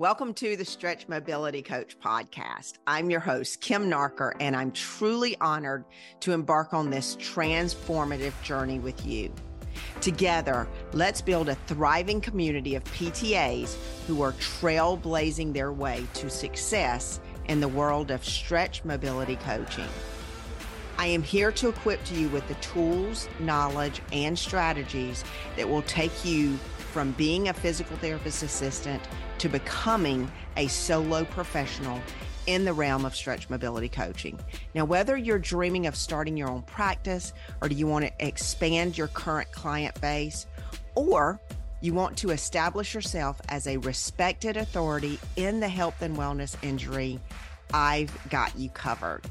Welcome to the Stretch Mobility Coach podcast. I'm your host, Kim Narker, and I'm truly honored to embark on this transformative journey with you. Together, let's build a thriving community of PTAs who are trailblazing their way to success in the world of stretch mobility coaching. I am here to equip you with the tools, knowledge, and strategies that will take you from being a physical therapist assistant to becoming a solo professional in the realm of stretch mobility coaching. Now, whether you're dreaming of starting your own practice or do you want to expand your current client base or you want to establish yourself as a respected authority in the health and wellness injury, I've got you covered.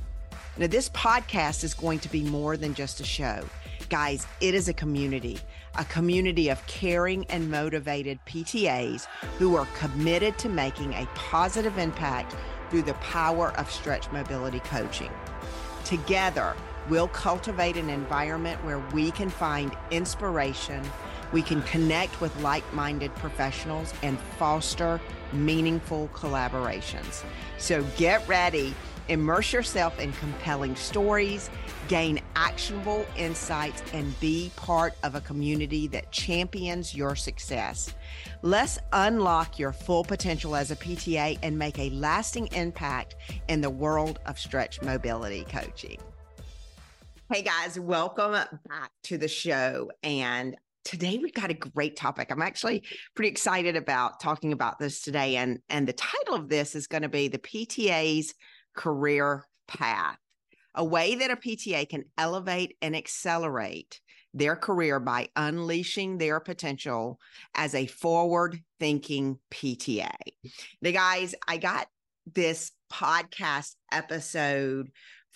Now, this podcast is going to be more than just a show. Guys, it is a community, a community of caring and motivated PTAs who are committed to making a positive impact through the power of stretch mobility coaching. Together, we'll cultivate an environment where we can find inspiration, we can connect with like minded professionals, and foster meaningful collaborations. So get ready Immerse yourself in compelling stories, gain actionable insights, and be part of a community that champions your success. Let's unlock your full potential as a PTA and make a lasting impact in the world of stretch mobility coaching. Hey guys, welcome back to the show. And today we've got a great topic. I'm actually pretty excited about talking about this today. And, and the title of this is going to be the PTA's career path, a way that a PTA can elevate and accelerate their career by unleashing their potential as a forward thinking PTA. The guys, I got this podcast episode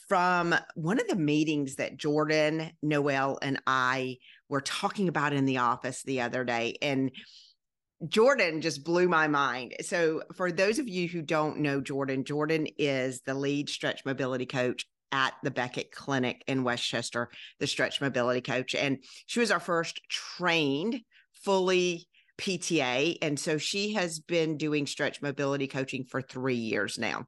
from one of the meetings that Jordan, Noelle, and I were talking about in the office the other day. And Jordan just blew my mind. So, for those of you who don't know Jordan, Jordan is the lead stretch mobility coach at the Beckett Clinic in Westchester, the stretch mobility coach. And she was our first trained, fully PTA. And so she has been doing stretch mobility coaching for three years now.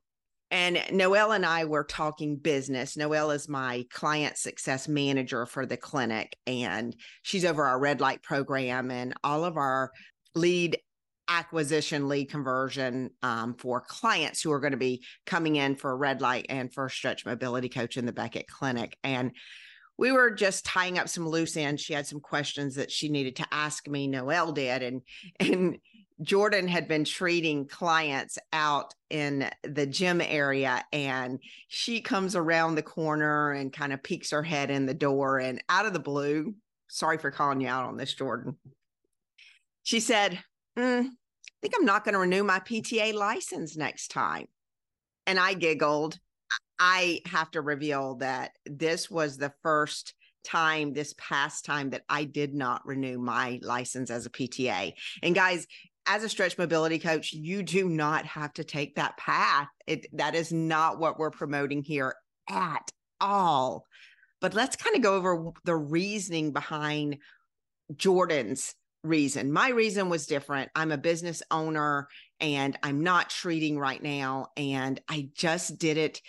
And Noelle and I were talking business. Noelle is my client success manager for the clinic, and she's over our red light program and all of our lead acquisition lead conversion um, for clients who are going to be coming in for a red light and for stretch mobility coach in the Beckett Clinic. And we were just tying up some loose ends. She had some questions that she needed to ask me. Noelle did, and and Jordan had been treating clients out in the gym area, and she comes around the corner and kind of peeks her head in the door, and out of the blue. Sorry for calling you out on this, Jordan she said, mm, I think I'm not going to renew my PTA license next time. And I giggled. I have to reveal that this was the first time this past time that I did not renew my license as a PTA. And guys, as a stretch mobility coach, you do not have to take that path. It, that is not what we're promoting here at all. But let's kind of go over the reasoning behind Jordan's reason. My reason was different. I'm a business owner and I'm not treating right now. And I just didn't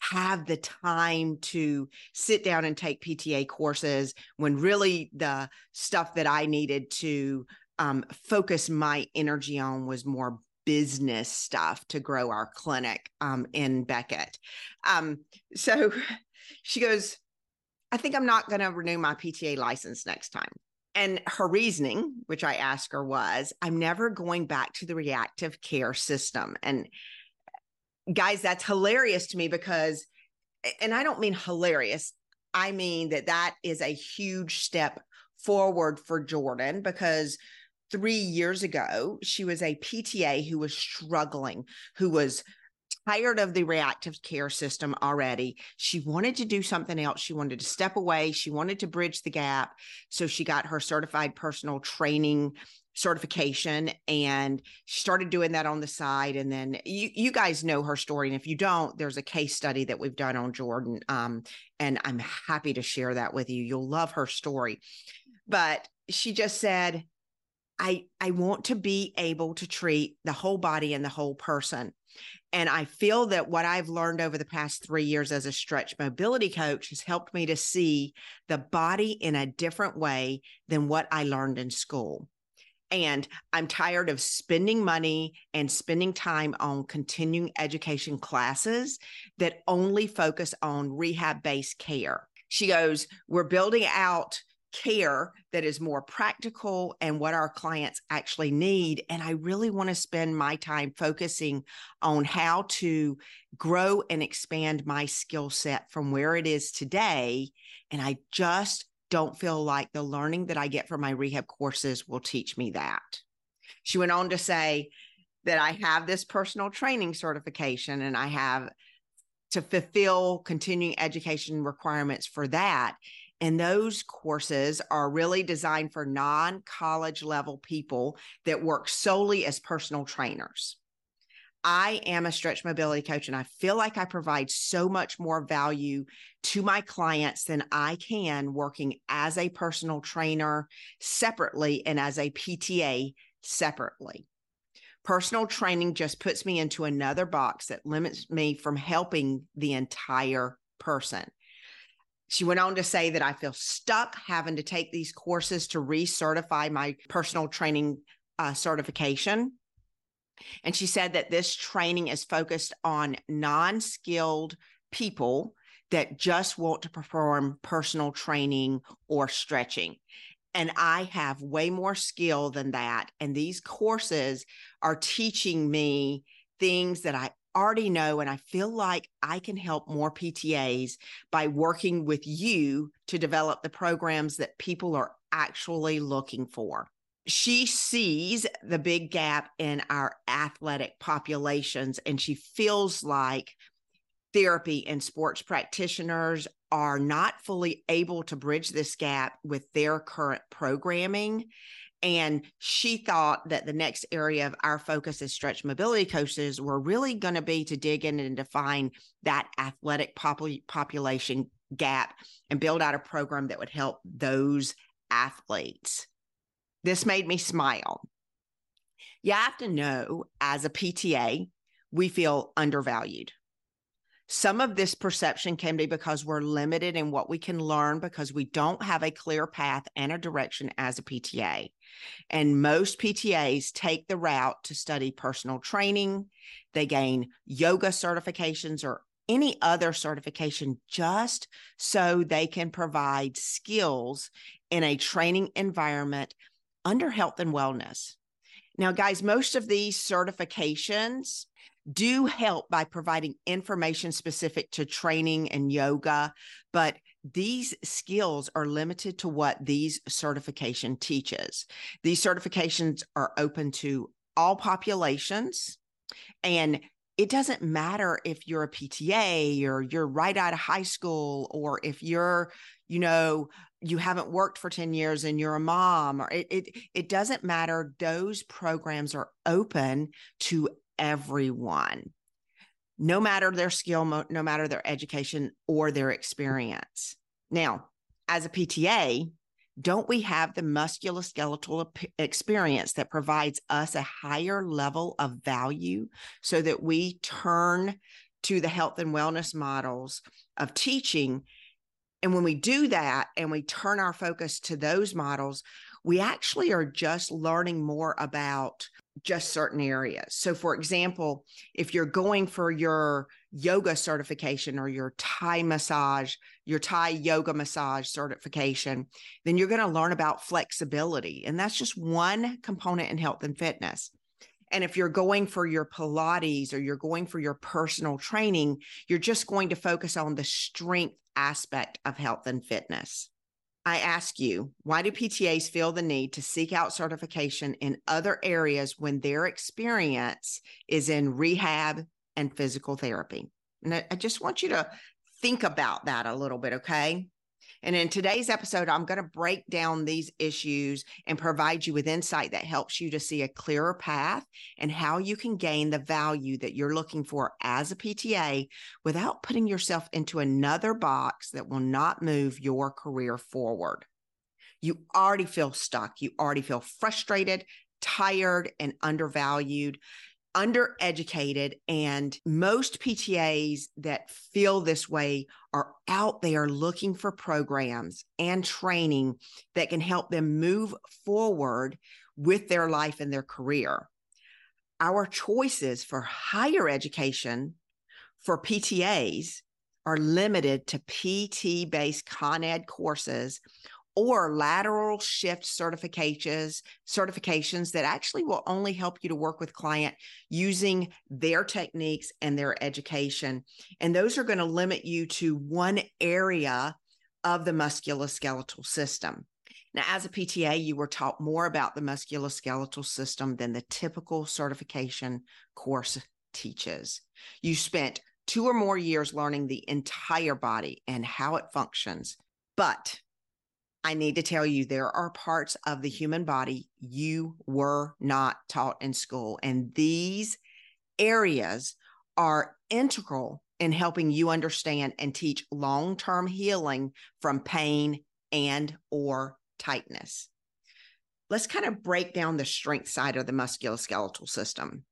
have the time to sit down and take PTA courses when really the stuff that I needed to um, focus my energy on was more business stuff to grow our clinic um, in Beckett. Um, so she goes, I think I'm not going to renew my PTA license next time. And her reasoning, which I asked her, was I'm never going back to the reactive care system. And guys, that's hilarious to me because, and I don't mean hilarious, I mean that that is a huge step forward for Jordan because three years ago, she was a PTA who was struggling, who was tired of the reactive care system already. She wanted to do something else. She wanted to step away. She wanted to bridge the gap. So she got her certified personal training certification and she started doing that on the side and then you you guys know her story and if you don't there's a case study that we've done on Jordan um and I'm happy to share that with you you'll love her story but she just said I, I want to be able to treat the whole body and the whole person. And I feel that what I've learned over the past three years as a stretch mobility coach has helped me to see the body in a different way than what I learned in school. And I'm tired of spending money and spending time on continuing education classes that only focus on rehab based care. She goes, We're building out care that is more practical and what our clients actually need. And I really want to spend my time focusing on how to grow and expand my skill set from where it is today. And I just don't feel like the learning that I get from my rehab courses will teach me that. She went on to say that I have this personal training certification and I have to fulfill continuing education requirements for that. And those courses are really designed for non college level people that work solely as personal trainers. I am a stretch mobility coach and I feel like I provide so much more value to my clients than I can working as a personal trainer separately and as a PTA separately. Personal training just puts me into another box that limits me from helping the entire person. She went on to say that I feel stuck having to take these courses to recertify my personal training uh, certification. And she said that this training is focused on non skilled people that just want to perform personal training or stretching. And I have way more skill than that. And these courses are teaching me things that I already know and I feel like I can help more PTAs by working with you to develop the programs that people are actually looking for. She sees the big gap in our athletic populations and she feels like therapy and sports practitioners are not fully able to bridge this gap with their current programming and she thought that the next area of our focus as stretch mobility coaches were really going to be to dig in and define that athletic population gap and build out a program that would help those athletes. This made me smile. You have to know as a PTA, we feel undervalued. Some of this perception can be because we're limited in what we can learn because we don't have a clear path and a direction as a PTA. And most PTAs take the route to study personal training, they gain yoga certifications or any other certification just so they can provide skills in a training environment under health and wellness. Now, guys, most of these certifications do help by providing information specific to training and yoga, but these skills are limited to what these certification teaches. These certifications are open to all populations and it doesn't matter if you're a PTA or you're right out of high school or if you're, you know, you haven't worked for 10 years and you're a mom or it it, it doesn't matter those programs are open to everyone, no matter their skill, no matter their education or their experience. Now, as a PTA, don't we have the musculoskeletal experience that provides us a higher level of value so that we turn to the health and wellness models of teaching? And when we do that and we turn our focus to those models, we actually are just learning more about just certain areas. So, for example, if you're going for your yoga certification or your Thai massage, your Thai yoga massage certification, then you're going to learn about flexibility. And that's just one component in health and fitness. And if you're going for your Pilates or you're going for your personal training, you're just going to focus on the strength aspect of health and fitness. I ask you, why do PTAs feel the need to seek out certification in other areas when their experience is in rehab and physical therapy? And I, just want you to think about that a little bit, okay? And in today's episode, I'm going to break down these issues and provide you with insight that helps you to see a clearer path and how you can gain the value that you're looking for as a PTA without putting yourself into another box that will not move your career forward. You already feel stuck. You already feel frustrated, tired, and undervalued undereducated and most PTAs that feel this way are out there looking for programs and training that can help them move forward with their life and their career. Our choices for higher education for PTAs are limited to PT based Con Ed courses or lateral shift certifications certifications that actually will only help you to work with client using their techniques and their education. And those are going to limit you to one area of the musculoskeletal system. Now as a pta you were taught more about the musculoskeletal system than the typical certification course teaches. You spent two or more years learning the entire body and how it functions but I need to tell you, there are parts of the human body you were not taught in school. And these areas are integral in helping you understand and teach long-term healing from pain and or tightness. Let's kind of break down the strength side of the musculoskeletal system.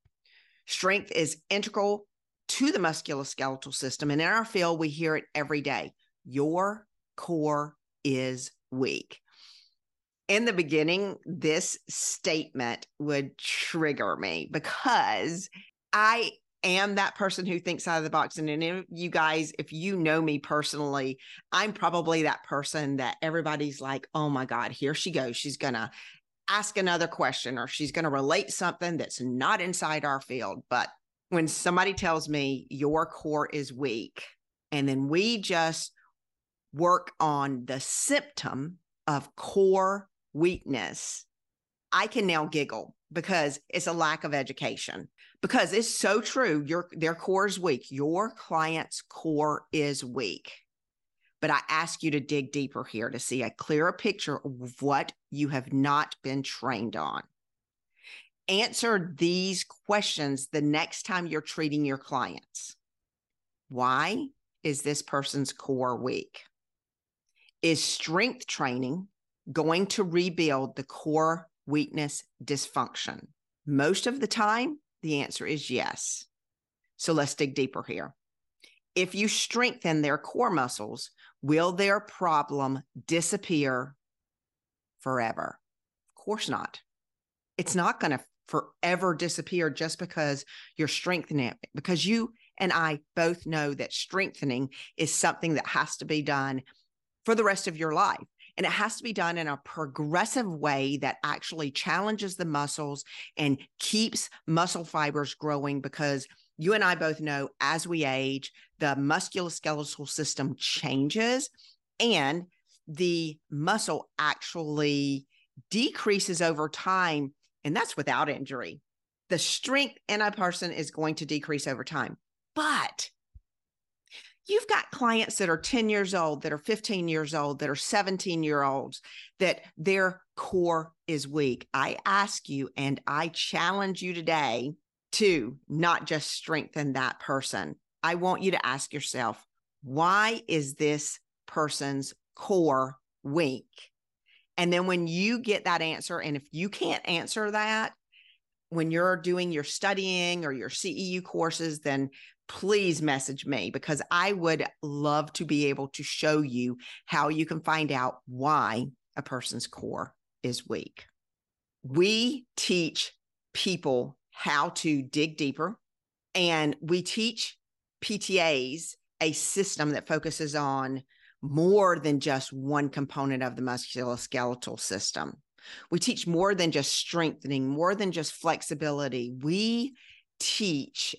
Strength is integral to the musculoskeletal system. And in our field, we hear it every day. Your core is weak. In the beginning, this statement would trigger me because I am that person who thinks out of the box. And if you guys, if you know me personally, I'm probably that person that everybody's like, oh my God, here she goes. She's going to ask another question or she's going to relate something that's not inside our field. But when somebody tells me your core is weak, and then we just work on the symptom of core weakness, I can now giggle because it's a lack of education. Because it's so true, your their core is weak. Your client's core is weak. But I ask you to dig deeper here to see a clearer picture of what you have not been trained on. Answer these questions the next time you're treating your clients. Why is this person's core weak? Is strength training going to rebuild the core weakness dysfunction? Most of the time, the answer is yes. So let's dig deeper here. If you strengthen their core muscles, will their problem disappear forever? Of course not. It's not going to forever disappear just because you're strengthening it, because you and I both know that strengthening is something that has to be done for the rest of your life. And it has to be done in a progressive way that actually challenges the muscles and keeps muscle fibers growing because you and I both know as we age, the musculoskeletal system changes and the muscle actually decreases over time. And that's without injury. The strength in a person is going to decrease over time. But you've got clients that are 10 years old, that are 15 years old, that are 17 year olds, that their core is weak. I ask you and I challenge you today to not just strengthen that person. I want you to ask yourself, why is this person's core weak? And then when you get that answer, and if you can't answer that, when you're doing your studying or your CEU courses, then please message me because I would love to be able to show you how you can find out why a person's core is weak. We teach people how to dig deeper and we teach PTAs a system that focuses on more than just one component of the musculoskeletal system. We teach more than just strengthening, more than just flexibility. We teach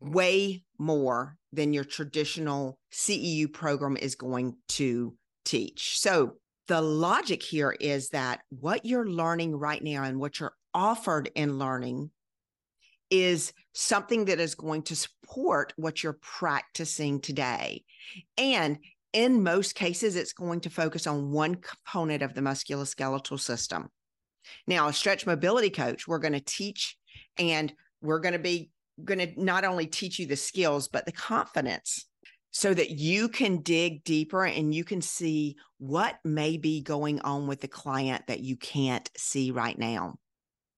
way more than your traditional CEU program is going to teach. So, the logic here is that what you're learning right now and what you're offered in learning is something that is going to support what you're practicing today. And in most cases, it's going to focus on one component of the musculoskeletal system. Now, a stretch mobility coach, we're going to teach and we're going to be going to not only teach you the skills, but the confidence. so that you can dig deeper and you can see what may be going on with the client that you can't see right now.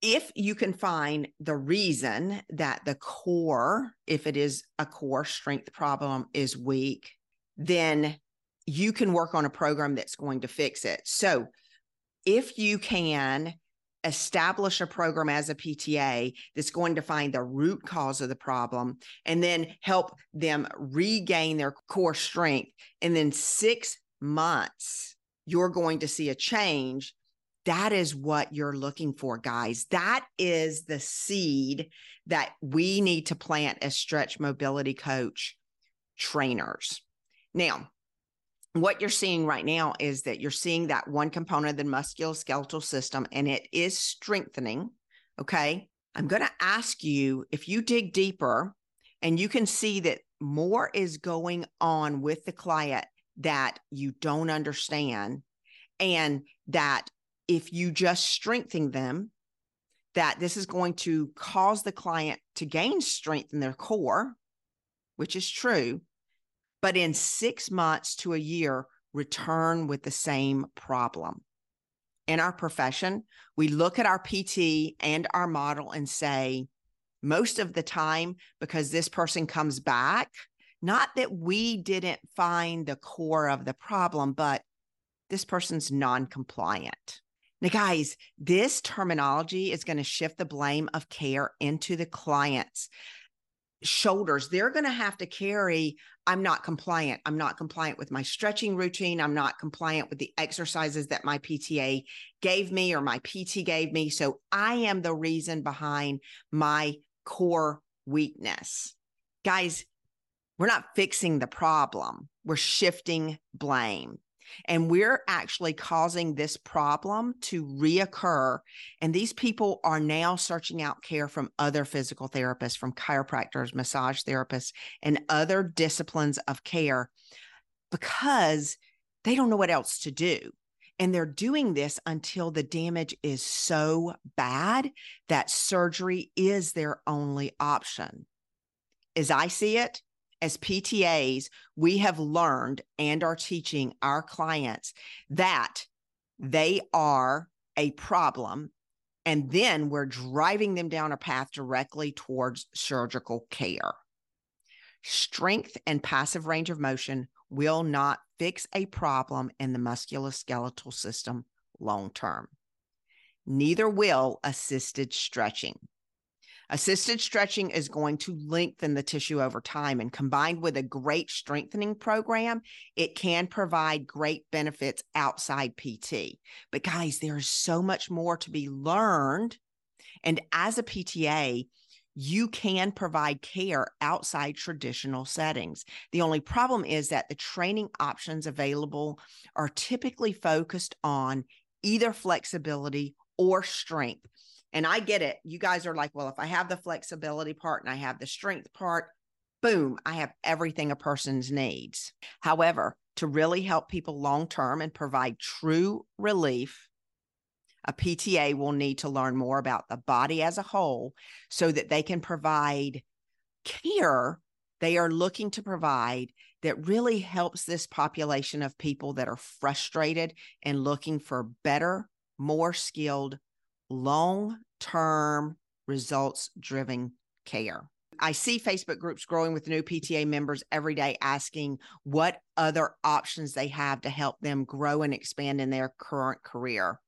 If you can find the reason that the core, if it is a core strength problem, is weak, then you can work on a program that's going to fix it. So, if you can establish a program as a PTA that's going to find the root cause of the problem and then help them regain their core strength. And then six months, you're going to see a change. That is what you're looking for, guys. That is the seed that we need to plant as stretch mobility coach trainers. Now, what you're seeing right now is that you're seeing that one component of the musculoskeletal system and it is strengthening. Okay. I'm going to ask you if you dig deeper and you can see that more is going on with the client that you don't understand, and that if you just strengthen them, that this is going to cause the client to gain strength in their core, which is true but in six months to a year, return with the same problem. In our profession, we look at our PT and our model and say, most of the time, because this person comes back, not that we didn't find the core of the problem, but this person's non compliant. Now, guys, this terminology is going to shift the blame of care into the clients shoulders they're going to have to carry i'm not compliant. I'm not compliant with my stretching routine. I'm not compliant with the exercises that my pta gave me or my pt gave me. So i am the reason behind my core weakness. Guys we're not fixing the problem. We're shifting blame and we're actually causing this problem to reoccur. And these people are now searching out care from other physical therapists, from chiropractors, massage therapists, and other disciplines of care because they don't know what else to do. And they're doing this until the damage is so bad that surgery is their only option. As I see it, as PTAs, we have learned and are teaching our clients that they are a problem. And then we're driving them down a path directly towards surgical care. Strength and passive range of motion will not fix a problem in the musculoskeletal system long term. Neither will assisted stretching. Assisted stretching is going to lengthen the tissue over time, and combined with a great strengthening program, it can provide great benefits outside PT. But, guys, there's so much more to be learned. And as a PTA, you can provide care outside traditional settings. The only problem is that the training options available are typically focused on either flexibility or strength. And I get it. You guys are like, well, if I have the flexibility part and I have the strength part, boom, I have everything a person's needs. However, to really help people long term and provide true relief, a PTA will need to learn more about the body as a whole so that they can provide care they are looking to provide that really helps this population of people that are frustrated and looking for better, more skilled long term results driven care. I see Facebook groups growing with new PTA members every day asking what other options they have to help them grow and expand in their current career.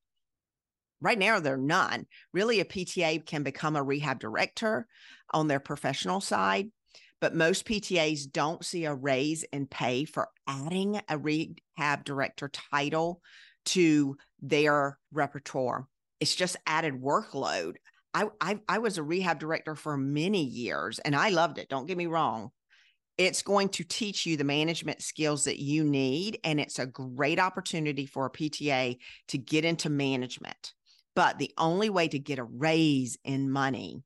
Right now, there are none. Really, a PTA can become a rehab director on their professional side, but most PTAs don't see a raise in pay for adding a rehab director title to their repertoire it's just added workload. I, I, I was a rehab director for many years and I loved it. Don't get me wrong. It's going to teach you the management skills that you need. And it's a great opportunity for a PTA to get into management. But the only way to get a raise in money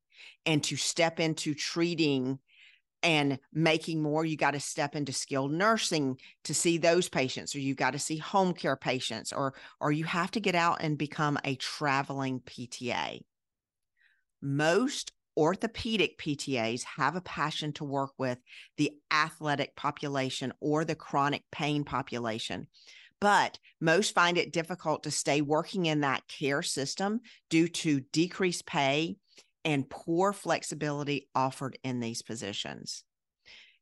and to step into treating and making more you got to step into skilled nursing to see those patients or you got to see home care patients or or you have to get out and become a traveling PTA most orthopedic PTAs have a passion to work with the athletic population or the chronic pain population. But most find it difficult to stay working in that care system due to decreased pay and poor flexibility offered in these positions.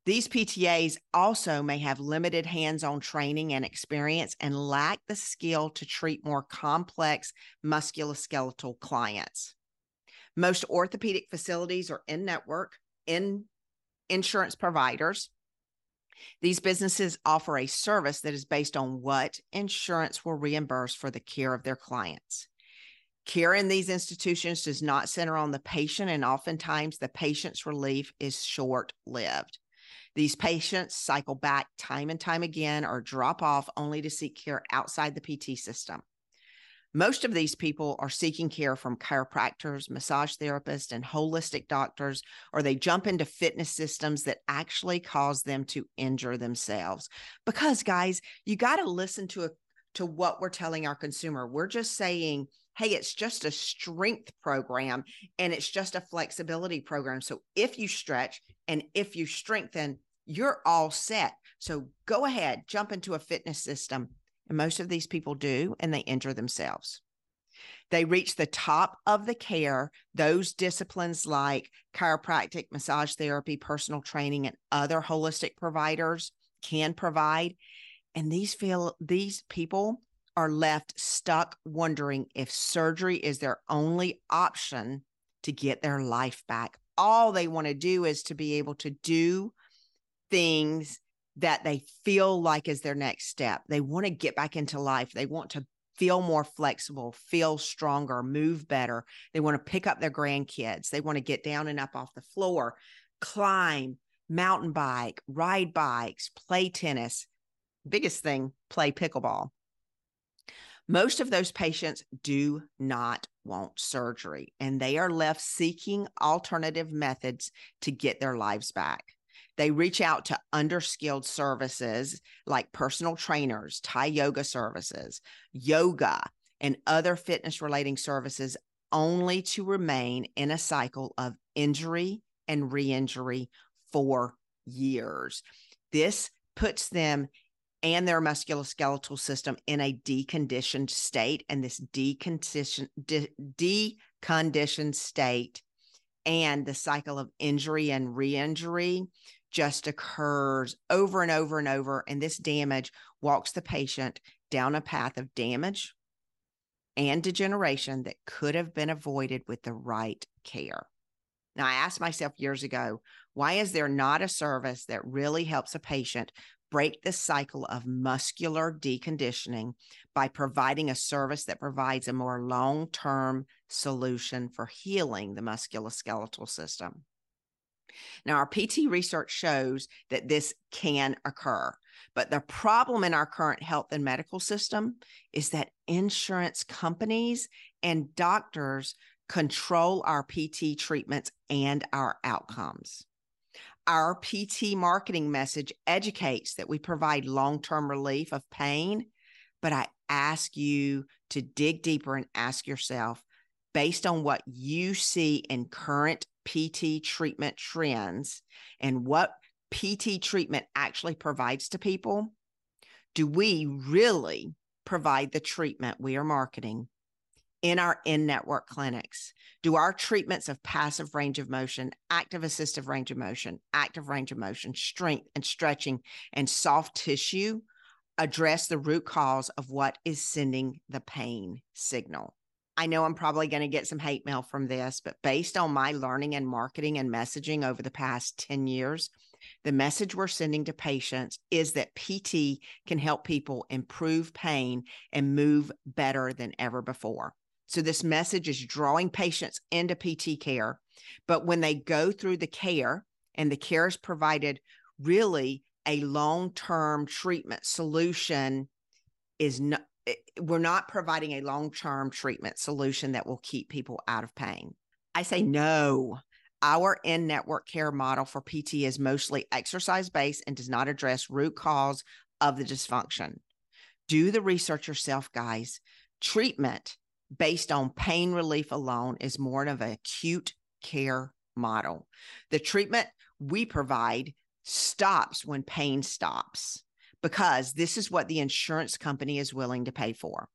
These PTAs also may have limited hands on training and experience and lack the skill to treat more complex musculoskeletal clients. Most orthopedic facilities are in network, in insurance providers. These businesses offer a service that is based on what insurance will reimburse for the care of their clients. Care in these institutions does not center on the patient, and oftentimes the patient's relief is short lived. These patients cycle back time and time again or drop off only to seek care outside the PT system. Most of these people are seeking care from chiropractors, massage therapists, and holistic doctors, or they jump into fitness systems that actually cause them to injure themselves. Because, guys, you got to listen to a, to what we're telling our consumer. We're just saying, hey, it's just a strength program and it's just a flexibility program. So if you stretch and if you strengthen, you're all set. So go ahead, jump into a fitness system and most of these people do, and they injure themselves. They reach the top of the care, those disciplines like chiropractic, massage therapy, personal training, and other holistic providers can provide. And these feel these people are left stuck wondering if surgery is their only option to get their life back. All they want to do is to be able to do things that they feel like is their next step. They want to get back into life. They want to feel more flexible, feel stronger, move better. They want to pick up their grandkids. They want to get down and up off the floor, climb, mountain bike, ride bikes, play tennis. Biggest thing, play pickleball. Most of those patients do not want surgery and they are left seeking alternative methods to get their lives back. They reach out to underskilled services like personal trainers, Thai yoga services, yoga, and other fitness relating services only to remain in a cycle of injury and re injury for years. This puts them and their musculoskeletal system in a deconditioned state. And this deconditioned, de- deconditioned state and the cycle of injury and re injury just occurs over and over and over. And this damage walks the patient down a path of damage and degeneration that could have been avoided with the right care. Now, I asked myself years ago, why is there not a service that really helps a patient break the cycle of muscular deconditioning by providing a service that provides a more long term solution for healing the musculoskeletal system? Now, our PT research shows that this can occur. But the problem in our current health and medical system is that insurance companies and doctors control our PT treatments and our outcomes. Our PT marketing message educates that we provide long term relief of pain, but I ask you to dig deeper and ask yourself based on what you see in current PT treatment trends and what PT treatment actually provides to people, do we really provide the treatment we are marketing in our in network clinics? Do our treatments of passive range of motion, active assistive range of motion, active range of motion, strength and stretching, and soft tissue address the root cause of what is sending the pain signal? I know I'm probably going to get some hate mail from this, but based on my learning and marketing and messaging over the past 10 years, the message we're sending to patients is that PT can help people improve pain and move better than ever before. So, this message is drawing patients into PT care. But when they go through the care and the care is provided, really a long term treatment solution is not eh, we're not providing a long-term treatment solution that will keep people out of pain. I say no. Our in-network care model for PT is mostly exercise-based and does not address root cause of the dysfunction. Do the research yourself, guys. Treatment based on pain relief alone is more of an acute care model. The treatment we provide stops when pain stops because this is what the insurance company is willing to pay for.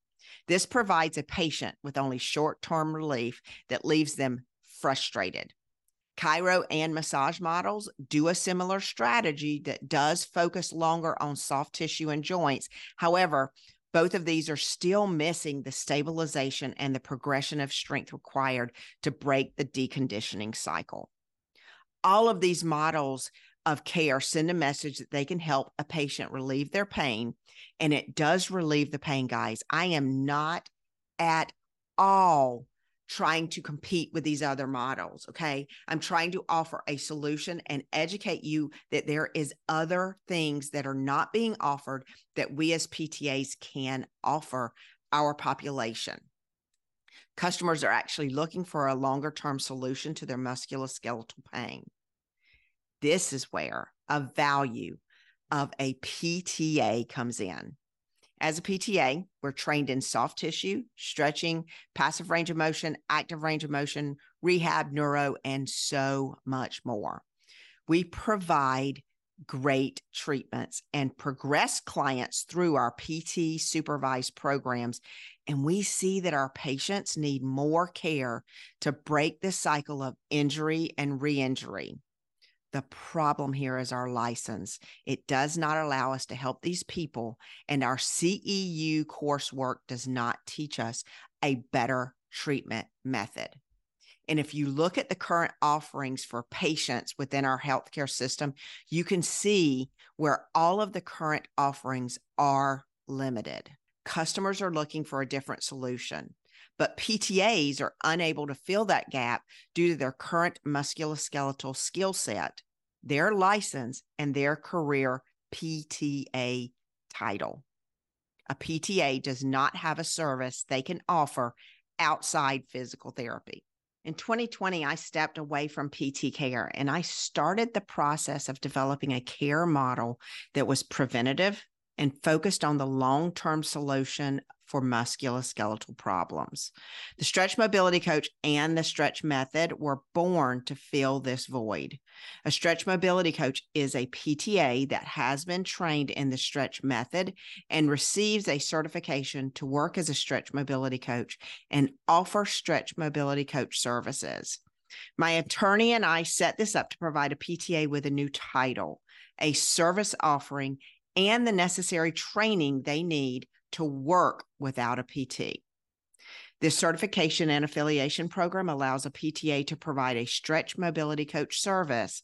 This provides a patient with only short term relief that leaves them frustrated. Chiro and massage models do a similar strategy that does focus longer on soft tissue and joints. However, both of these are still missing the stabilization and the progression of strength required to break the deconditioning cycle. All of these models of care send a message that they can help a patient relieve their pain. And it does relieve the pain, guys. I am not at all trying to compete with these other models. Okay. I'm trying to offer a solution and educate you that there is other things that are not being offered that we as PTAs can offer our population. Customers are actually looking for a longer term solution to their musculoskeletal pain. This is where a value of a PTA comes in. As a PTA, we're trained in soft tissue, stretching, passive range of motion, active range of motion, rehab, neuro, and so much more. We provide great treatments and progress clients through our PT supervised programs. And we see that our patients need more care to break the cycle of injury and re injury. The problem here is our license. It does not allow us to help these people, and our CEU coursework does not teach us a better treatment method. And if you look at the current offerings for patients within our healthcare system, you can see where all of the current offerings are limited. Customers are looking for a different solution, but PTAs are unable to fill that gap due to their current musculoskeletal skill set their license and their career PTA title. A PTA does not have a service they can offer outside physical therapy. In 2020, I stepped away from PT care and I started the process of developing a care model that was preventative and focused on the long term solution for musculoskeletal problems. The stretch mobility coach and the stretch method were born to fill this void. A stretch mobility coach is a PTA that has been trained in the stretch method and receives a certification to work as a stretch mobility coach and offer stretch mobility coach services. My attorney and I set this up to provide a PTA with a new title, a service offering, and the necessary training they need to work without a PT. This certification and affiliation program allows a PTA to provide a stretch mobility coach service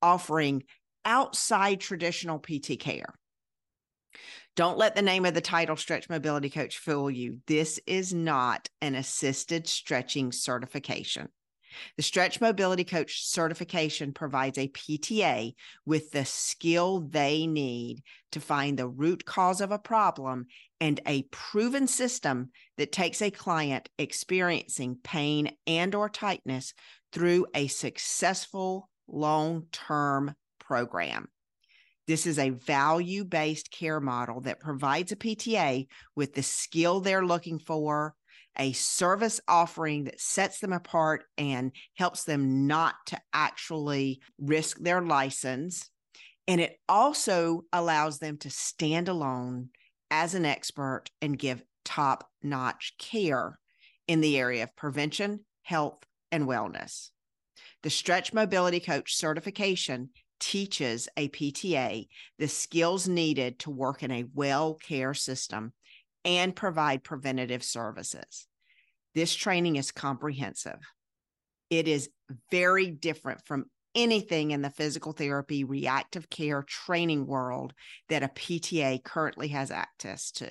offering outside traditional PT care. Don't let the name of the title stretch mobility coach fool you. This is not an assisted stretching certification. The Stretch Mobility Coach certification provides a PTA with the skill they need to find the root cause of a problem and a proven system that takes a client experiencing pain and or tightness through a successful long-term program. This is a value based care model that provides a PTA with the skill they're looking for, a service offering that sets them apart and helps them not to actually risk their license. And it also allows them to stand alone as an expert and give top notch care in the area of prevention, health, and wellness. The Stretch Mobility Coach certification teaches a PTA the skills needed to work in a well care system and provide preventative services. This training is comprehensive. It is very different from anything in the physical therapy reactive care training world that a PTA currently has access to.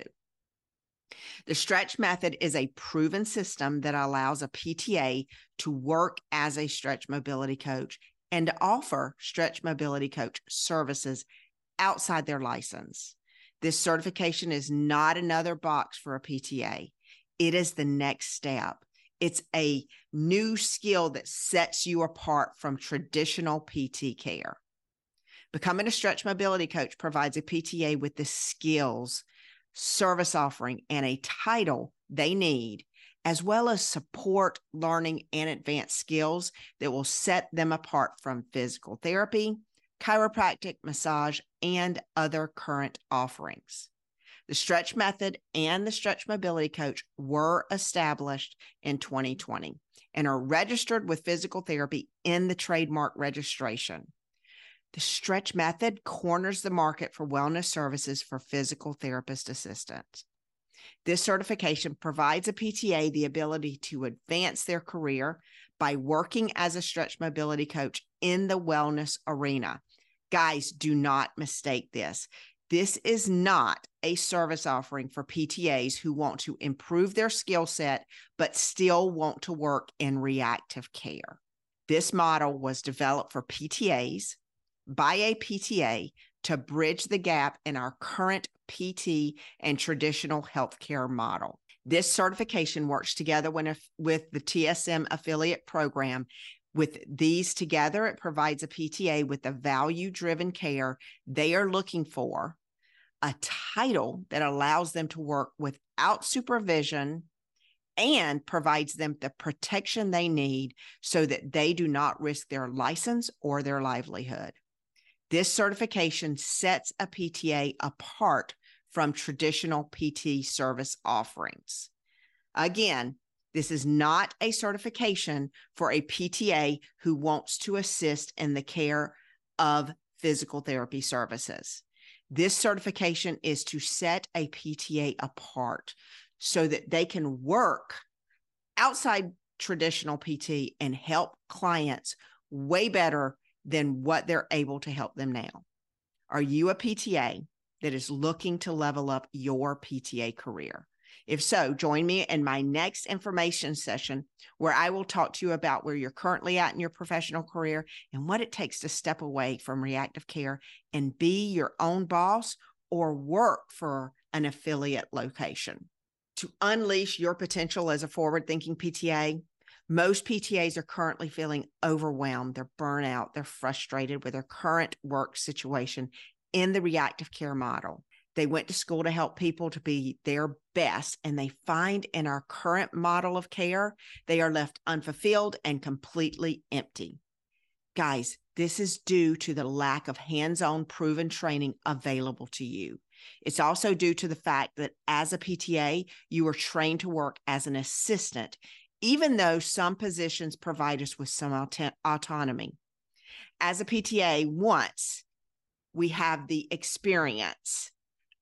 The stretch method is a proven system that allows a PTA to work as a stretch mobility coach and offer stretch mobility coach services outside their license. This certification is not another box for a PTA. It is the next step. It's a new skill that sets you apart from traditional PT care. Becoming a stretch mobility coach provides a PTA with the skills, service offering, and a title they need as well as support learning and advanced skills that will set them apart from physical therapy, chiropractic, massage, and other current offerings. The stretch method and the stretch mobility coach were established in 2020 and are registered with physical therapy in the trademark registration. The stretch method corners the market for wellness services for physical therapist assistants. This certification provides a PTA the ability to advance their career by working as a stretch mobility coach in the wellness arena. Guys, do not mistake this. This is not a service offering for PTAs who want to improve their skill set, but still want to work in reactive care. This model was developed for PTAs by a PTA to bridge the gap in our current PT and traditional healthcare model. This certification works together when, with the TSM affiliate program. With these together, it provides a PTA with the value driven care they are looking for, a title that allows them to work without supervision and provides them the protection they need so that they do not risk their license or their livelihood. This certification sets a PTA apart from traditional PT service offerings. Again, this is not a certification for a PTA who wants to assist in the care of physical therapy services. This certification is to set a PTA apart so that they can work outside traditional PT and help clients way better than what they're able to help them now. Are you a PTA that is looking to level up your PTA career? If so, join me in my next information session where I will talk to you about where you're currently at in your professional career and what it takes to step away from reactive care and be your own boss or work for an affiliate location. To unleash your potential as a forward thinking PTA, most PTAs are currently feeling overwhelmed, they're burnout, they're frustrated with their current work situation in the reactive care model. They went to school to help people to be their best, and they find in our current model of care, they are left unfulfilled and completely empty. Guys, this is due to the lack of hands on proven training available to you. It's also due to the fact that as a PTA, you are trained to work as an assistant even though some positions provide us with some auto- autonomy. As a PTA, once we have the experience,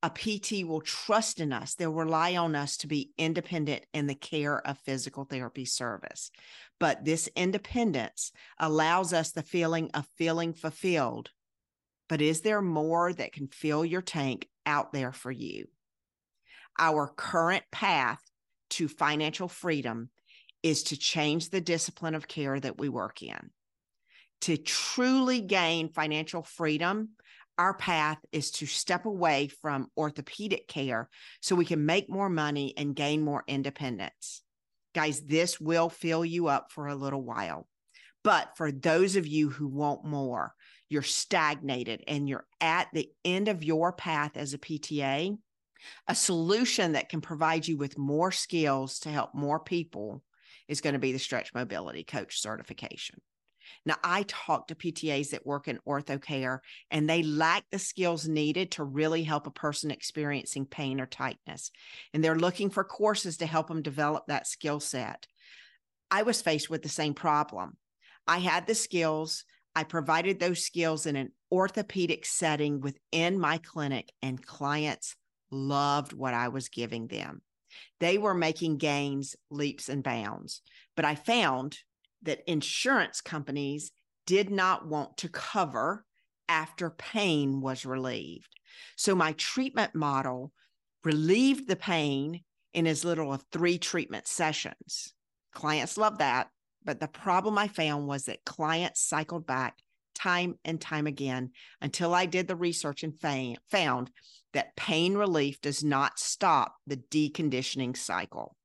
a PT will trust in us. They'll rely on us to be independent in the care of physical therapy service. But this independence allows us the feeling of feeling fulfilled. But is there more that can fill your tank out there for you? Our current path to financial freedom is to change the discipline of care that we work in. To truly gain financial freedom, our path is to step away from orthopedic care so we can make more money and gain more independence. Guys, this will fill you up for a little while. But for those of you who want more, you're stagnated and you're at the end of your path as a PTA, a solution that can provide you with more skills to help more people is going to be the stretch mobility coach certification. Now, I talk to PTAs that work in ortho care and they lack the skills needed to really help a person experiencing pain or tightness. And they're looking for courses to help them develop that skill set. I was faced with the same problem. I had the skills, I provided those skills in an orthopedic setting within my clinic, and clients loved what I was giving them. They were making gains leaps and bounds. But I found that insurance companies did not want to cover after pain was relieved. So my treatment model relieved the pain in as little as three treatment sessions. Clients love that. But the problem I found was that clients cycled back time and time again until I did the research and found that pain relief does not stop the deconditioning cycle.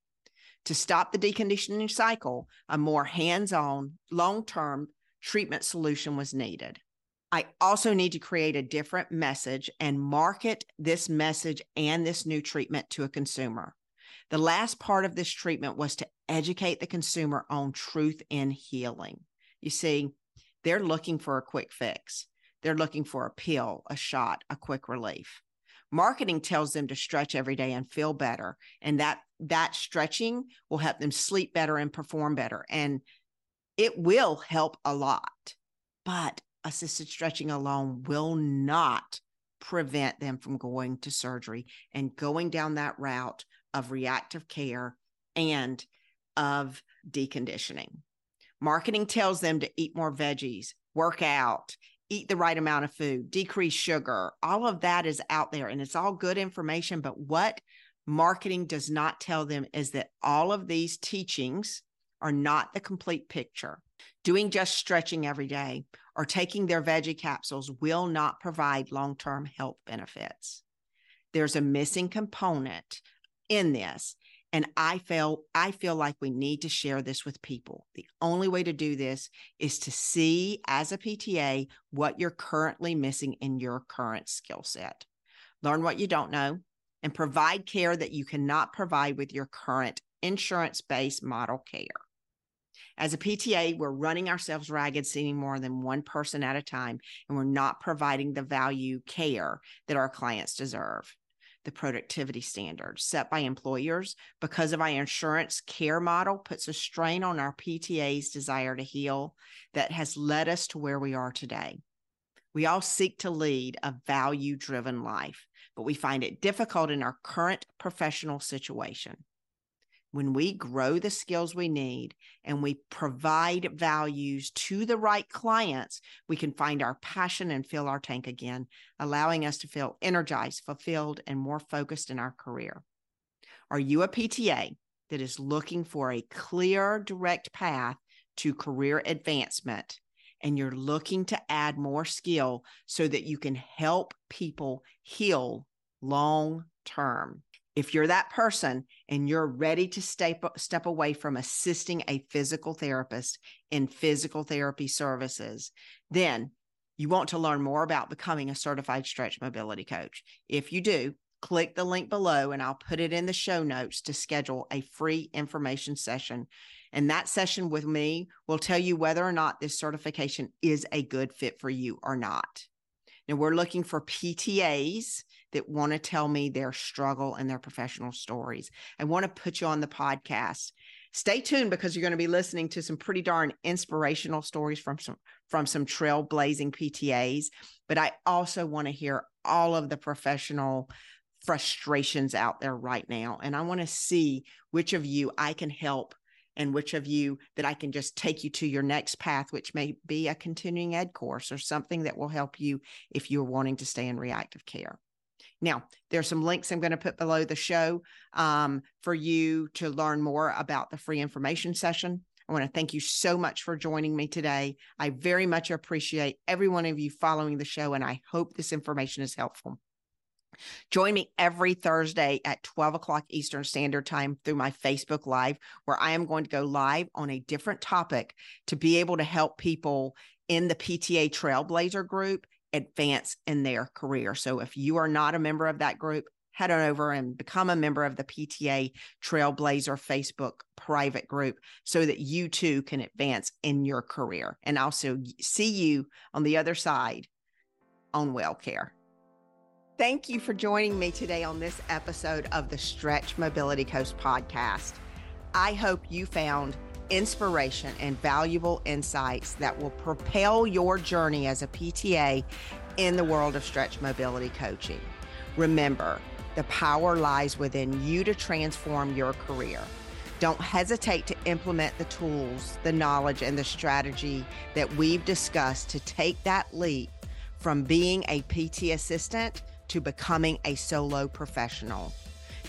To stop the deconditioning cycle, a more hands on, long term treatment solution was needed. I also need to create a different message and market this message and this new treatment to a consumer. The last part of this treatment was to educate the consumer on truth in healing. You see, they're looking for a quick fix. They're looking for a pill, a shot, a quick relief. Marketing tells them to stretch every day and feel better. And that that stretching will help them sleep better and perform better. And it will help a lot. But assisted stretching alone will not prevent them from going to surgery and going down that route of reactive care and of deconditioning. Marketing tells them to eat more veggies, work out, eat the right amount of food, decrease sugar. All of that is out there and it's all good information. But what marketing does not tell them is that all of these teachings are not the complete picture. Doing just stretching every day or taking their veggie capsules will not provide long term health benefits. There's a missing component in this. And I feel I feel like we need to share this with people. The only way to do this is to see as a PTA what you're currently missing in your current skill set. Learn what you don't know and provide care that you cannot provide with your current insurance-based model care. As a PTA, we're running ourselves ragged, seeing more than one person at a time, and we're not providing the value care that our clients deserve the productivity standards set by employers because of our insurance care model puts a strain on our PTA's desire to heal that has led us to where we are today. We all seek to lead a value driven life, but we find it difficult in our current professional situation when we grow the skills we need and we provide values to the right clients, we can find our passion and fill our tank again, allowing us to feel energized, fulfilled, and more focused in our career. Are you a PTA that is looking for a clear, direct path to career advancement? And you're looking to add more skill so that you can help people heal long term if you're that person and you're ready to step step away from assisting a physical therapist in physical therapy services then you want to learn more about becoming a certified stretch mobility coach. If you do click the link below and I'll put it in the show notes to schedule a free information session. And that session with me will tell you whether or not this certification is a good fit for you or not. Now we're looking for PTAs that want to tell me their struggle and their professional stories. I want to put you on the podcast. Stay tuned because you're going to be listening to some pretty darn inspirational stories from some from some trailblazing PTAs, but I also want to hear all of the professional frustrations out there right now and I want to see which of you I can help and which of you that I can just take you to your next path, which may be a continuing ed course or something that will help you if you're wanting to stay in reactive care. Now, there's some links I'm going to put below the show um, for you to learn more about the free information session. I want to thank you so much for joining me today. I very much appreciate every one of you following the show, and I hope this information is helpful. Join me every Thursday at 12 o'clock Eastern Standard Time through my Facebook Live, where I am going to go live on a different topic to be able to help people in the PTA Trailblazer group advance in their career. So if you are not a member of that group, head on over and become a member of the PTA Trailblazer Facebook private group so that you too can advance in your career and also see you on the other side on well care. Thank you for joining me today on this episode of the Stretch Mobility Coach podcast. I hope you found inspiration and valuable insights that will propel your journey as a PTA in the world of stretch mobility coaching. Remember, the power lies within you to transform your career. Don't hesitate to implement the tools, the knowledge, and the strategy that we've discussed to take that leap from being a PT assistant to becoming a solo professional.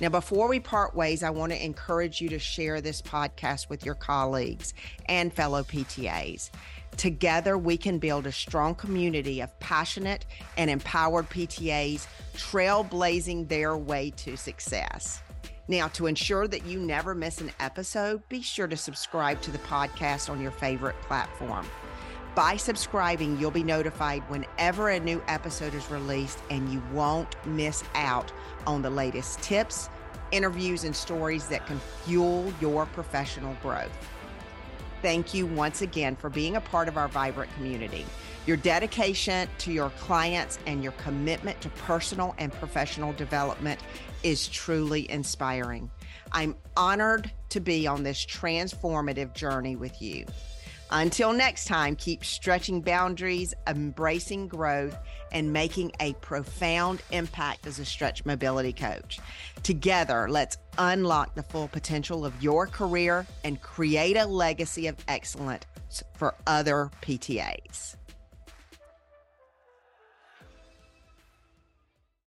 Now, before we part ways, I want to encourage you to share this podcast with your colleagues and fellow PTAs. Together, we can build a strong community of passionate and empowered PTAs trailblazing their way to success. Now, to ensure that you never miss an episode, be sure to subscribe to the podcast on your favorite platform. By subscribing, you'll be notified whenever a new episode is released and you won't miss out on the latest tips, interviews, and stories that can fuel your professional growth. Thank you once again for being a part of our vibrant community. Your dedication to your clients and your commitment to personal and professional development is truly inspiring. I'm honored to be on this transformative journey with you. Until next time, keep stretching boundaries, embracing growth, and making a profound impact as a stretch mobility coach. Together, let's unlock the full potential of your career and create a legacy of excellence for other PTAs.